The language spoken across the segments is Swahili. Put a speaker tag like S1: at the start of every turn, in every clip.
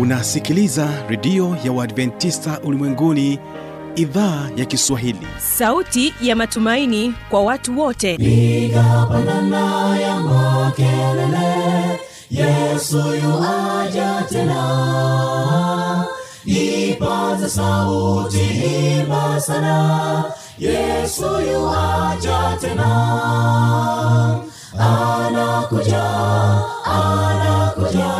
S1: unasikiliza redio ya uadventista ulimwenguni idhaa ya kiswahili.
S2: Sauti ya matumaini kwa watu wote.
S3: Piga pandana ya makelele yesu yuaja tena. Ipaza sauti imba sana yesu yuaja tena. Anakuja anakuja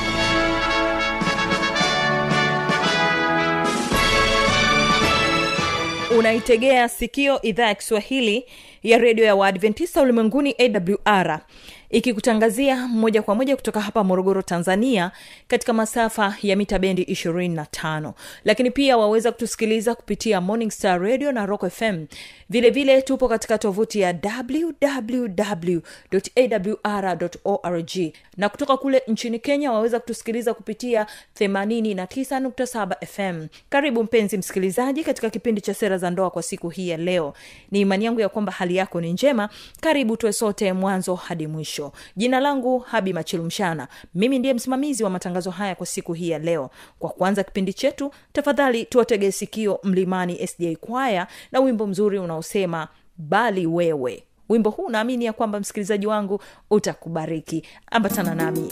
S2: unaitegea sikio idhaa ya kiswahili ya redio ya waadventista ulimwenguni awr ikikutangazia moja kwa moja kutoka hapa morogoro tanzania katika masafa ya mita bendi 25 lakini pia waweza kutusikiliza kupitia morning star radio na rock fm vile vile tupo katika tovuti ya wwwawr org. Na kutoka kule nchini kenya waweza kutusikiliza kupitia 89.7 fm karibu mpenzi msikilizaji katika kipindi cha sera za ndoa kwa siku hii ya leo. Ni imani yangu ya kwamba hali yako ni njema. Karibu tuwe sote mwanzo hadi mwisho jina langu habi machilumshana. Mimi ndiye msimamizi wa matangazo haya kwa siku hii ya leo. Kwa kuanza kipindi chetu tafadhali tuwatege sikio mlimani sda kwaya na wimbo mzuri unaosema bali wewe. Wimbo huu naamini ya kwamba msikilizaji wangu utakubariki. Ambatana nami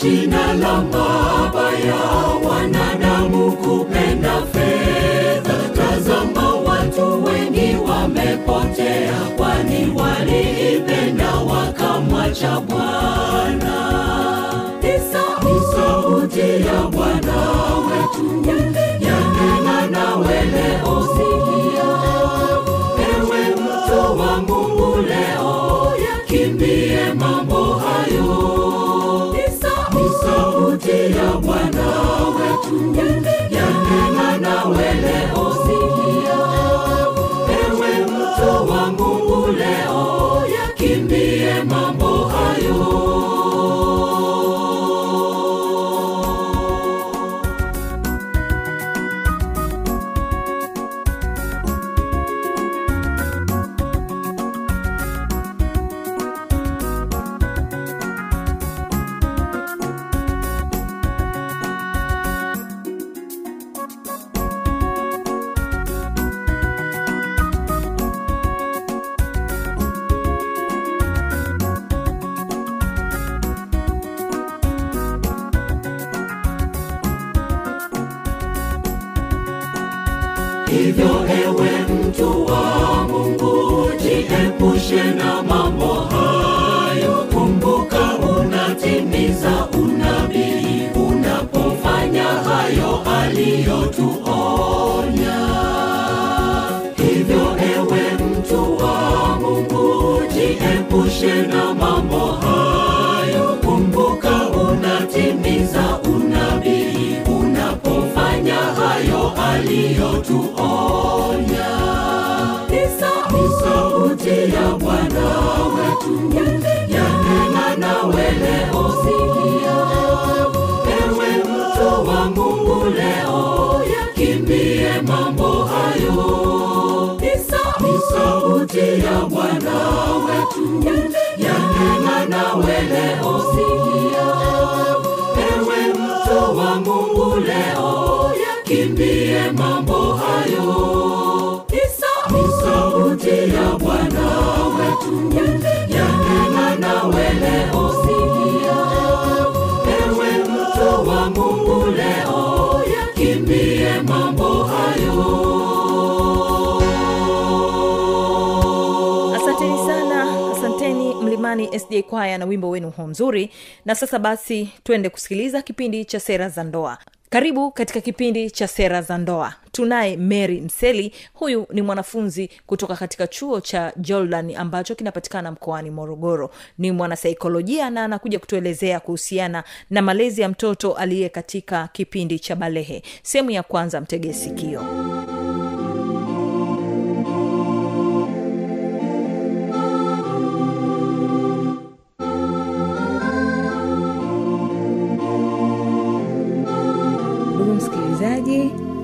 S3: shina la mabaya wanadamu kupenda fedha. Tazama watu wengi wamepotea kwani waliipenda wakamwacha ya bwana wetu. Yanena nawe leo aliyotuonya. Ni sauti ya bwana wetu. Yanena nawe leo sikia ewe mtu wa mungu leo yakimbie mambo hayo. Ni sauti ya bwana wetu. Yanena nawe leo sikia yakimbie mambo hayo. Ni ya bwana wetu. Yanena nawe leo sikia ewe mtu wa mungu leo yakimbie mambo hayo.
S2: Sana asanteni mlimani sj kwaya na wimbo wenu huo mzuri. Na sasa basi twende kusikiliza kipindi cha sera za ndoa karibu katika kipindi cha sera za ndoa. Tunaye mary mseli. Huyu ni mwanafunzi kutoka katika chuo cha jordan ambacho kinapatikana mkoani morogoro. Ni mwanasaikolojia na anakuja kutuelezea kuhusiana na malezi ya mtoto aliye katika kipindi cha balehe. Sehemu ya kwanza mtegee sikio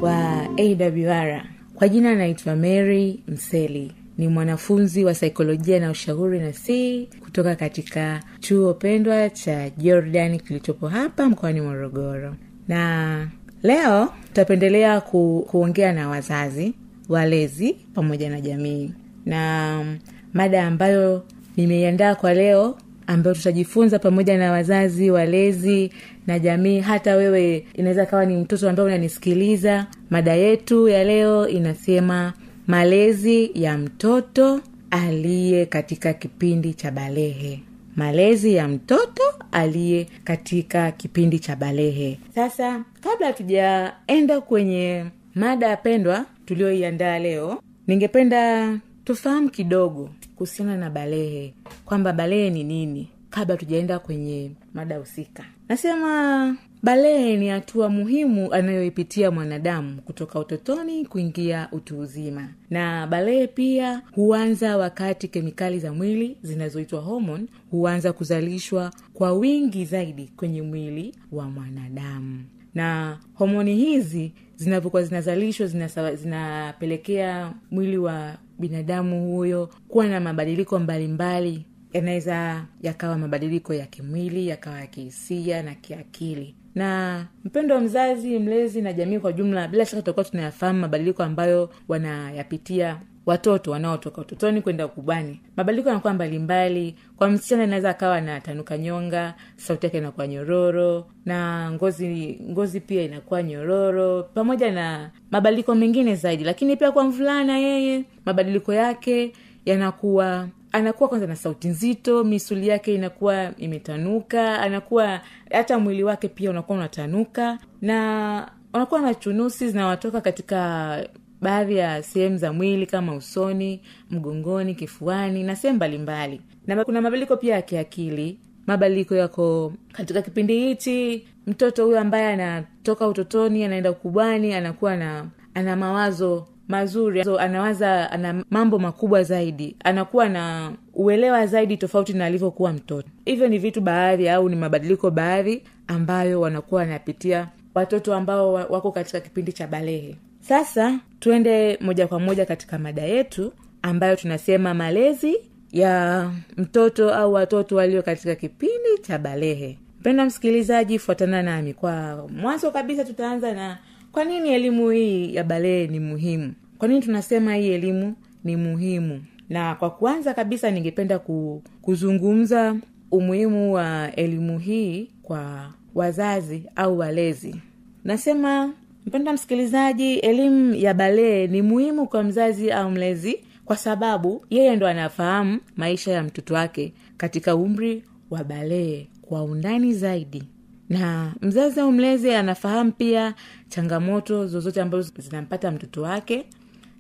S4: wa awr kwa jina anaitwa mary mseli. Ni mwanafunzi wa saikolojia na ushauri na si kutoka katika chuo pendwa cha jordan kilichopo hapa mkoani morogoro. Na leo tutapendelea ku, kuongea na wazazi walezi pamoja na jamii. Na mada ambayo nimeiandaa kwa leo ambayo tutajifunza pamoja na wazazi walezi na jamii. Hata wewe inaweza kawa ni mtoto ambaye unanisikiliza. Mada yetu ya leo inasema malezi ya mtoto aliye katika kipindi cha balehe. Malezi ya mtoto aliye katika kipindi cha balehe. Sasa kabla hatujaenda kwenye mada ya pendwa tulioiandaa leo ningependa tufahamu kidogo kuhusiana na balehe kwamba balehe ni nini kabla tujaenda kwenye mada husika. Nasema balehe ni hatua muhimu anayoipitia mwanadamu kutoka utotoni kuingia utu uzima. Na balehe pia huanza wakati kemikali za mwili zinazoitwa homon huanza kuzalishwa kwa wingi zaidi kwenye mwili wa mwanadamu. Na homoni hizi zinavyokuwa zinazalishwa zinapelekea mwili wa binadamu huyo kuwa na mabadiliko mbalimbali. Yanaweza yakawa mabadiliko ya kimwili yakawa ya kihisia na kiakili. Na mpendo wa mzazi mlezi na jamii kwa jumla bila shaka tutakuwa tunayafahamu mabadiliko ambayo wanayapitia watoto wanaotoka utotoni kwenda ukubwani mabadiliko yanakuwa mbalimbali. Kwa msichana inaweza akawa na tanuka nyonga sauti yake inakuwa nyororo na ngozi ngozi pia inakuwa nyororo pamoja na mabadiliko mengine zaidi. Lakini pia kwa mvulana yeye mabadiliko yake yanakuwa anakuwa kwanza na sauti nzito misuli yake inakuwa imetanuka anakuwa hata mwili wake pia unakuwa unatanuka na wanakuwa na chunusi zinawatoka katika baadhi ya sehemu za mwili kama usoni mgongoni kifuani na sehemu mbalimbali. Na kuna mabadiliko pia ya kiakili. Mabadiliko yako katika kipindi hichi mtoto huyo ambaye anatoka utotoni anaenda ukubwani anakuwa na ana mawazo mazuri so, anawaza ana mambo makubwa zaidi. Anakuwa na uelewa zaidi tofauti na alivyokuwa mtoto. Hivyo ni vitu baadhi au ni mabadiliko baadhi ambayo wanakuwa wanapitia watoto ambao wako katika kipindi cha balehe sasa tuende moja kwa moja katika mada yetu ambayo tunasema malezi ya mtoto au watoto walio katika kipindi cha balehe. Mpenda msikilizaji fuatana nami. Kwa mwanzo kabisa tutaanza na kwa nini elimu hii ya balehe ni muhimu? Kwa nini tunasema hii elimu ni muhimu? Na kwa kwanza kabisa ningependa ku, kuzungumza umuhimu wa elimu hii kwa wazazi au walezi. Nasema mpenda msikilizaji elimu ya balee ni muhimu kwa mzazi au mlezi kwa sababu yeye ndo anafahamu maisha ya mtoto wake katika umri wa balee kwa undani zaidi. Na mzazi au mlezi anafahamu pia changamoto zozote ambazo zinampata mtoto wake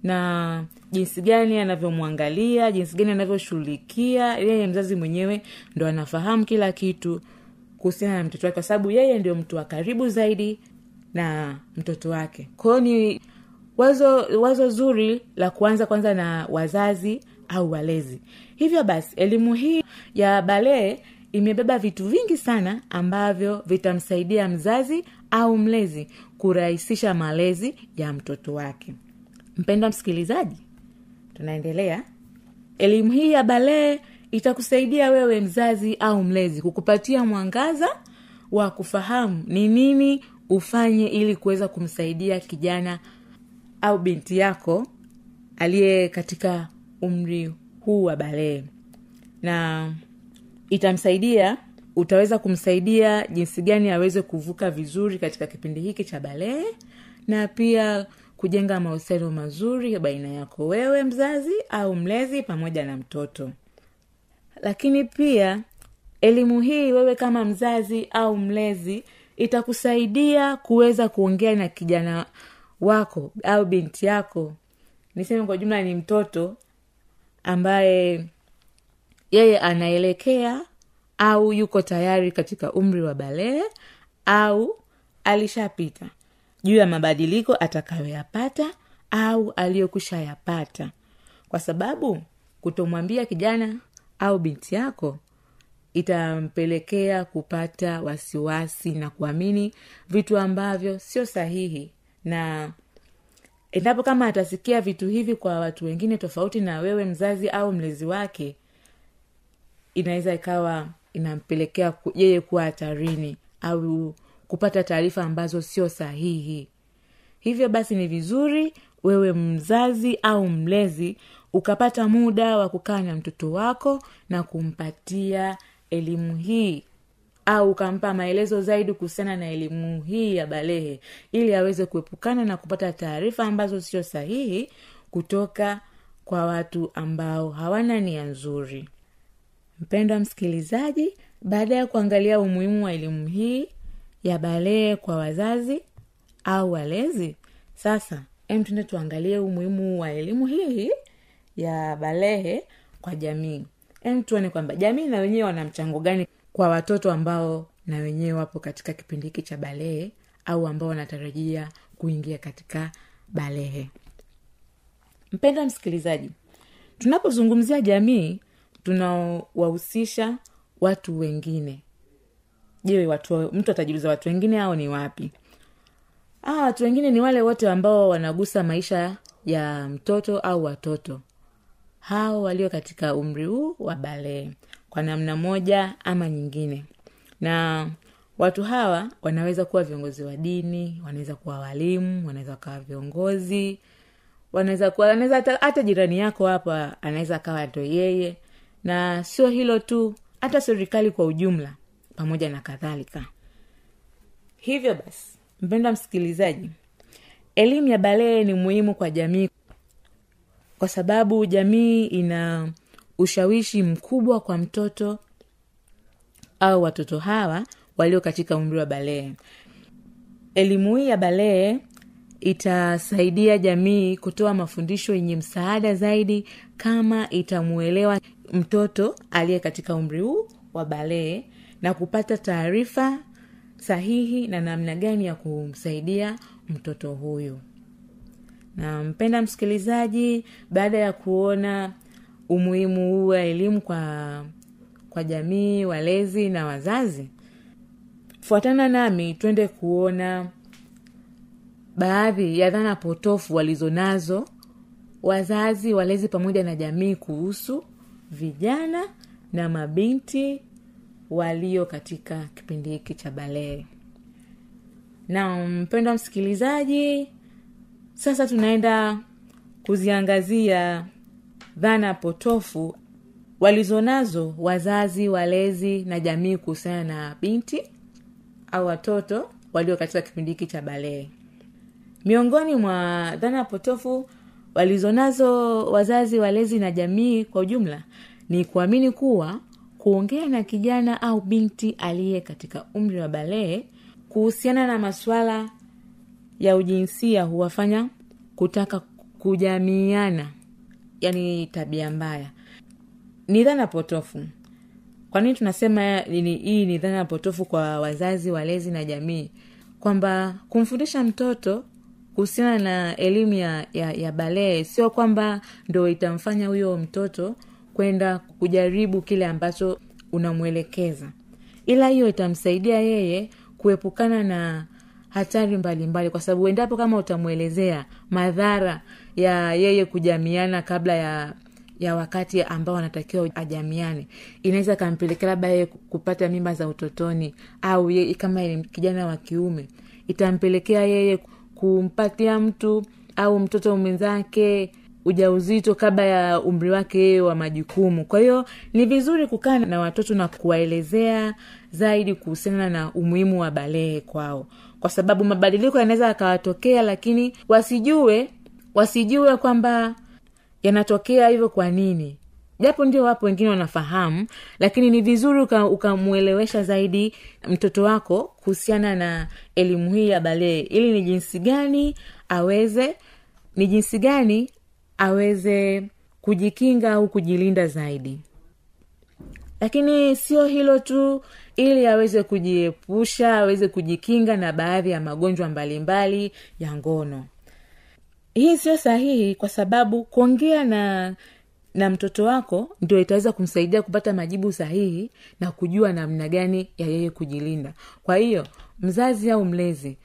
S4: na jinsi gani anavyomwangalia jinsi gani anavyoshughulikia. Yeye mzazi mwenyewe ndo anafahamu kila kitu kuhusiana na mtoto wake kwa sababu yeye ndio mtu wa karibu zaidi na mtoto wake. Kwahiyo ni wazo wazo zuri la kuanza kwanza na wazazi au walezi. Hivyo basi elimu hii ya balee imebeba vitu vingi sana ambavyo vitamsaidia mzazi au mlezi kurahisisha malezi ya mtoto wake. Mpendwa msikilizaji tunaendelea. Elimu hii ya balee itakusaidia wewe mzazi au mlezi kukupatia mwangaza wa kufahamu ni nini ufanye ili kuweza kumsaidia kijana au binti yako aliye katika umri huu wa balee. Na itamsaidia utaweza kumsaidia jinsi gani aweze kuvuka vizuri katika kipindi hiki cha balee na pia kujenga mahusiano mazuri baina yako wewe mzazi au mlezi pamoja na mtoto. Lakini pia elimu hii wewe kama mzazi au mlezi itakusaidia kuweza kuongea na kijana wako au binti yako. Niseme kwa jumla ni mtoto ambaye yeye anaelekea au yuko tayari katika umri wa balee au alishapita. Juu ya mabadiliko atakayoyapata au aliyokusha yapata kwa sababu kutomwambia kijana au binti yako itampelekea kupata wasiwasi na kuamini vitu ambavyo sio sahihi. Na endapo kama atasikia vitu hivi kwa watu wengine tofauti na wewe mzazi au mlezi wake inaweza ikawa inampelekea yeye kuwa hatarini au kupata taarifa ambazo sio sahihi. Hivyo basi ni vizuri wewe mzazi au mlezi ukapata muda wa kukaa na mtoto wako na kumpatia elimu hii au ukampa maelezo zaidi kuhusiana na elimu hii ya balehe ili aweze kuepukana na kupata taarifa ambazo sio sahihi kutoka kwa watu ambao hawana nia nzuri. Mpendwa msikilizaji baada ya kuangalia umuhimu wa elimu hii ya balee kwa wazazi au walezi sasa em tuangalie umuhimu wa elimu hii ya balehe kwa jamii em tuone kwamba jamii na wenyewe wana mchango gani kwa watoto ambao na wenyewe wapo katika kipindi hiki cha balehe au ambao wanatarajia kuingia katika balehe. Mpendwa msikilizaji tunapozungumzia jamii tunawahusisha watu wengine. Je watu mtu atajiuliza watu wengine au ni wapi? Ah, watu wengine ni wale wote ambao wanagusa maisha ya mtoto au watoto hao walio katika umri huu wa balee kwa namna moja ama nyingine. Na watu hawa wanaweza kuwa viongozi wa dini wanaweza kuwa walimu wanaweza kuwa viongozi wanaweza kuwa anaweza hata, hata jirani yako hapa anaweza akawa ndo yeye. Na sio hilo tu hata serikali kwa ujumla pamoja na kadhalika. Hivyo basi mpendwa msikilizaji elimu ya balee ni muhimu kwa jamii kwa sababu jamii ina ushawishi mkubwa kwa mtoto au watoto hawa walio katika umri wa balee. Elimu hii ya balee itasaidia jamii kutoa mafundisho yenye msaada zaidi kama itamuelewa mtoto aliye katika umri huu wa balee na kupata taarifa sahihi na namna gani ya kumsaidia mtoto huyu na mpenda msikilizaji baada ya kuona umuhimu huu wa elimu kwa kwa jamii walezi na wazazi. Fuatana nami twende kuona baadhi ya dhana potofu walizonazo wazazi walezi pamoja na jamii kuhusu vijana na mabinti walio katika kipindi hiki cha balee na mpendwa msikilizaji sasa tunaenda kuziangazia dhana potofu walizonazo wazazi walezi na jamii kuhusiana na binti au watoto walio katika kipindi hiki cha balee miongoni mwa dhana potofu walizonazo wazazi walezi na jamii kwa ujumla ni kuamini kuwa kuongea na kijana au binti aliye katika umri wa balee kuhusiana na masuala ya ujinsia huwafanya kutaka kujamiiana yani tabia mbaya. Ni dhana potofu. Kwa nini tunasema hii ni dhana potofu kwa wazazi walezi na jamii? Kwamba kumfundisha mtoto kuhusiana na elimu ya, ya, ya balee sio kwamba ndo itamfanya huyo mtoto kwenda kujaribu kile ambacho unamwelekeza. Ila hiyo itamsaidia yeye kuepukana na hatari mbalimbali mbali, kwa sababu endapo kama utamwelezea madhara ya yeye kujamiana kabla ya ya wakati ambao anatakiwa ajamiane inaweza kampelekea labda yeye kupata mimba za utotoni au ye, kama ni kijana wa kiume itampelekea yeye kumpatia mtu au mtoto mwenzake ujauzito kabla ya umri wake yeye wa majukumu. Kwa hiyo ni vizuri kukaa na watoto na kuwaelezea zaidi kuhusiana na umuhimu wa balehe kwao kwa sababu mabadiliko yanaweza yakawatokea lakini wasijue wasijue kwamba yanatokea hivyo kwa nini. Japo ndio wapo wengine wanafahamu lakini ni vizuri ukamwelewesha uka zaidi mtoto wako kuhusiana na elimu hii ya balee ili ni jinsi gani aweze ni jinsi gani aweze kujikinga au kujilinda zaidi lakini sio hilo tu ili aweze kujiepusha aweze kujikinga na baadhi ya magonjwa mbalimbali ya ngono. Hii sio sahihi kwa sababu kuongea na na mtoto wako ndio itaweza kumsaidia kupata majibu sahihi na kujua namna gani ya yeye kujilinda. Kwa hiyo mzazi au mlezi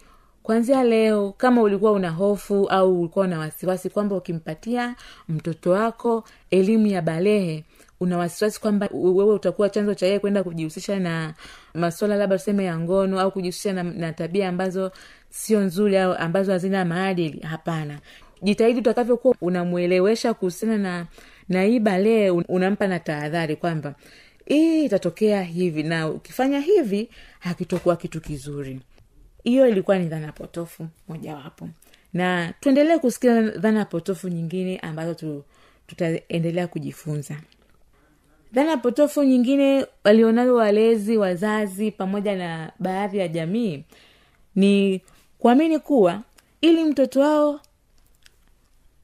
S4: kwanzia leo kama ulikuwa una hofu au ulikuwa una wasiwasi kwamba ukimpatia mtoto wako elimu ya balehe una wasiwasi kwamba wewe utakuwa chanzo cha yeye kwenda kujihusisha na maswala labda tuseme ya ngono au kujihusisha na, na tabia ambazo sio nzuri au ambazo hazina maadili? Hapana. Jitahidi utakavyokuwa unamwelewesha kuhusiana na na hii balee unampa na tahadhari kwamba hii itatokea hivi na ukifanya hivi hakitokuwa kitu kizuri. Hiyo ilikuwa ni dhana potofu mojawapo. Na tuendelee kusikia dhana potofu nyingine ambazo tu, tutaendelea kujifunza dhana potofu nyingine walionayo walezi wazazi pamoja na baadhi ya jamii ni kuamini kuwa ili mtoto wao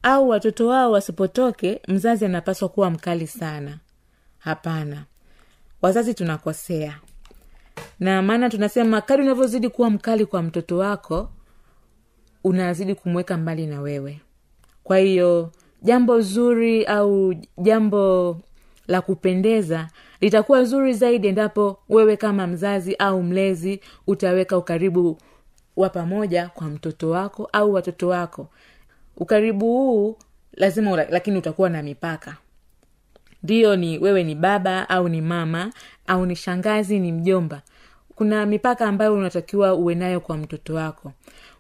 S4: au watoto wao wasipotoke mzazi anapaswa kuwa mkali sana. Hapana. Wazazi tunakosea. Na maana tunasema kadi unavyozidi kuwa mkali kwa mtoto wako unazidi kumweka mbali na wewe. Kwa hiyo jambo zuri au jambo la kupendeza litakuwa zuri zaidi endapo wewe kama mzazi au mlezi utaweka ukaribu wa pamoja kwa mtoto wako au watoto wako. Ukaribu huu lazima lakini utakuwa na mipaka. Ndiyo ni wewe ni baba au ni mama au ni shangazi ni mjomba. Kuna mipaka ambayo unatakiwa uwe nayo kwa mtoto wako.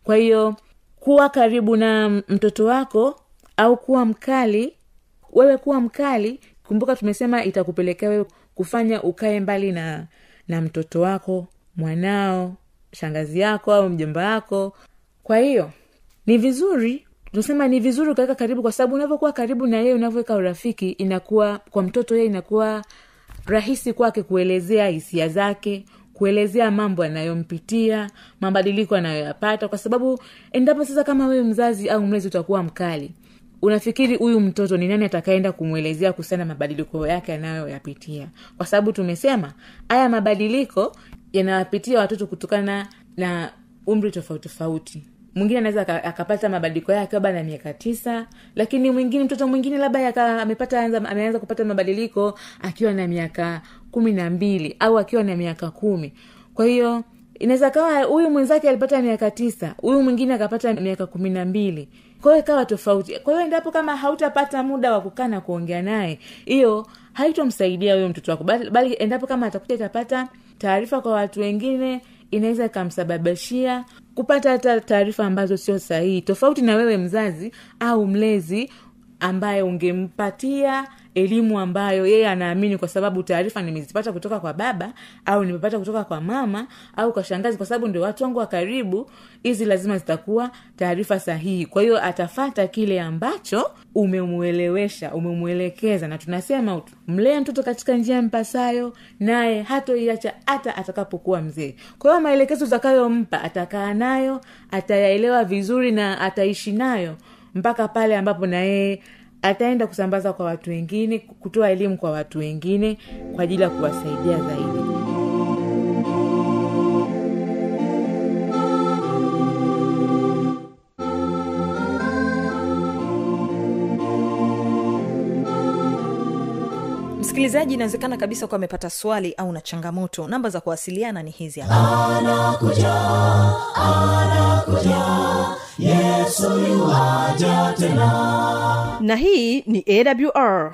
S4: Kwa hiyo kuwa karibu na mtoto wako au kuwa mkali wewe kuwa mkali kumbuka tumesema itakupelekea wewe kufanya ukae mbali na na mtoto wako mwanao shangazi yako au mjomba wako. Kwa hiyo ni vizuri tunasema ni vizuri ukaweka karibu kwa sababu unavyokuwa karibu na yeye unavyoweka urafiki inakuwa kwa mtoto yeye inakuwa rahisi kwake kuelezea hisia zake kuelezea mambo anayompitia mabadiliko anayoyapata. Kwa sababu endapo sasa kama wewe mzazi au mlezi utakuwa mkali unafikiri huyu mtoto ni nani atakaenda kumwelezea kuhusiana na mabadiliko yake anayoyapitia? Kwa sababu tumesema haya mabadiliko yanawapitia watoto kutokana na umri tofauti tofauti. Mwingine anaweza akapata mabadiliko yake akiwa na miaka tisa lakini mwingine mtoto mwingine labda amepata ameanza kupata mabadiliko akiwa na miaka kumi na mbili au akiwa na miaka kumi. Kwa hiyo inaweza kawa huyu mwenzake alipata miaka tisa huyu mwingine akapata miaka kumi na mbili kwa hiyo ikawa tofauti. Kwa hiyo endapo kama hautapata muda wa kukaa na kuongea naye hiyo haitomsaidia huyo mtoto wako. Bali, endapo kama atakuja itapata taarifa kwa watu wengine inaweza ikamsababishia kupata hata taarifa ambazo sio sahihi. Tofauti na wewe mzazi au mlezi ambaye ungempatia elimu ambayo yeye anaamini kwa sababu taarifa nimezipata kutoka kwa baba au nimepata kutoka kwa mama au kwa shangazi kwa sababu ndio watu wangu wa karibu hizi lazima zitakuwa taarifa sahihi. Kwa hiyo atafata kile ambacho umemwelewesha umemwelekeza. Na tunasema mlee mtoto katika njia mpasayo naye hatoiacha hata atakapokuwa mzee. Kwa hiyo maelekezo utakayompa atakaa nayo atayaelewa vizuri na ataishi nayo mpaka pale ambapo na yeye ataenda kusambaza kwa watu wengine kutoa elimu kwa watu wengine kwa ajili ya kuwasaidia zaidi
S2: msikilizaji inawezekana kabisa kuwa amepata swali au na changamoto. Namba za kuwasiliana ni hizi hapa.
S5: Na hii ni awr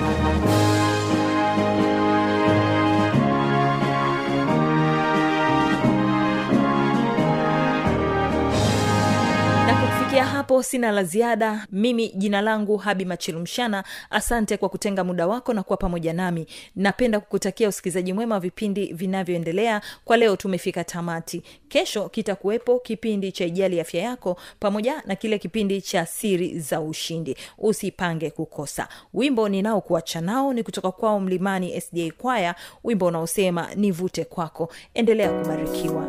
S2: hapo sina la ziada. Mimi jina langu habi machilumshana asante kwa kutenga muda wako na kuwa pamoja nami. Napenda kukutakia usikilizaji mwema wa vipindi vinavyoendelea. Kwa leo tumefika tamati. Kesho kitakuwepo kipindi cha ijali afya yako pamoja na kile kipindi cha siri za ushindi. Usipange kukosa. Wimbo ninaokuacha nao ni kutoka kwao mlimani sda kwaya wimbo unaosema nivute kwako. Endelea kubarikiwa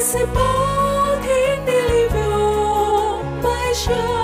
S3: nisibaki nilivyo. Maisha bila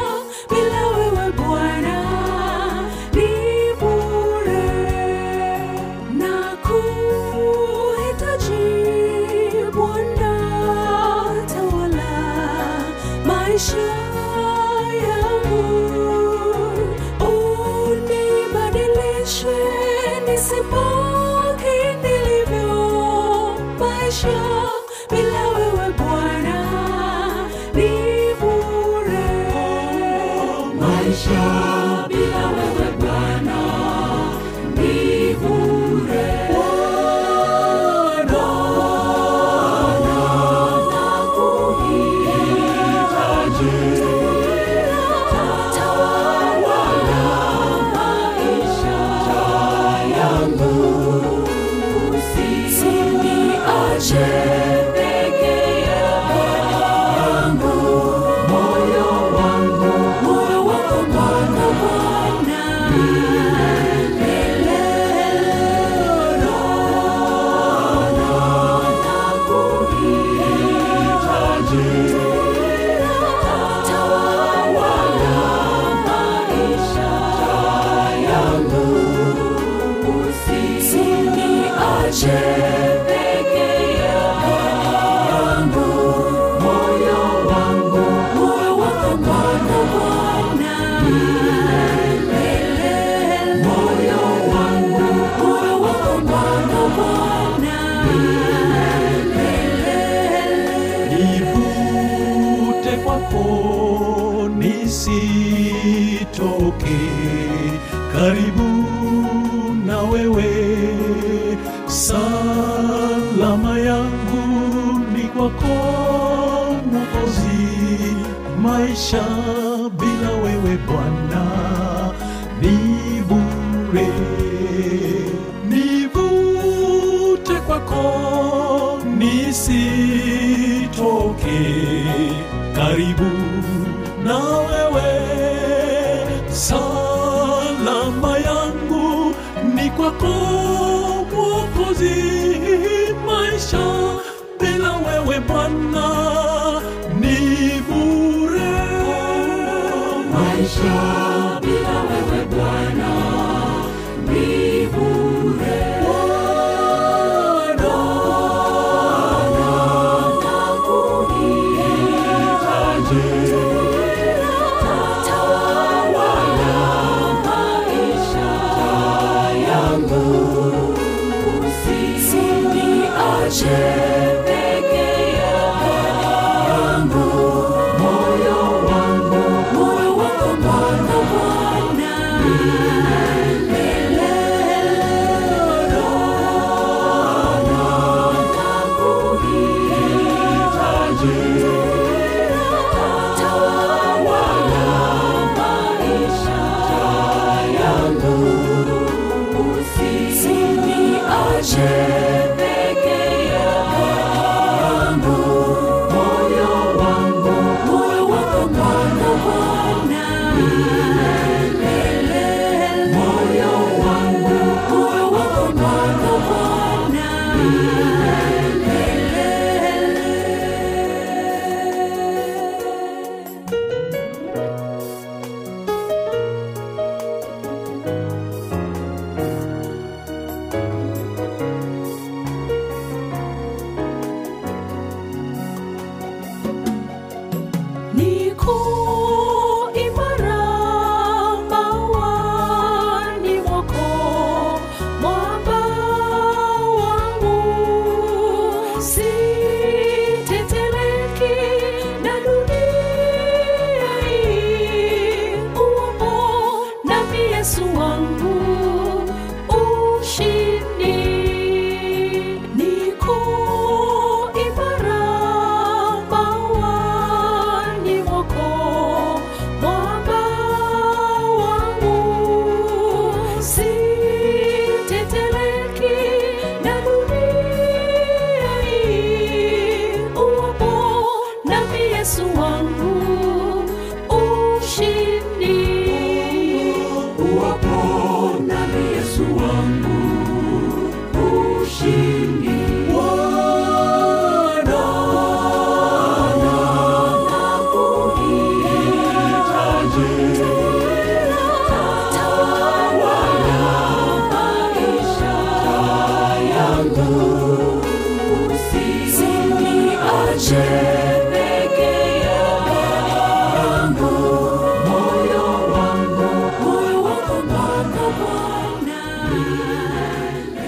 S6: nisitoke karibu na wewe, salama yangu ni kwako mokozi
S3: maisha ni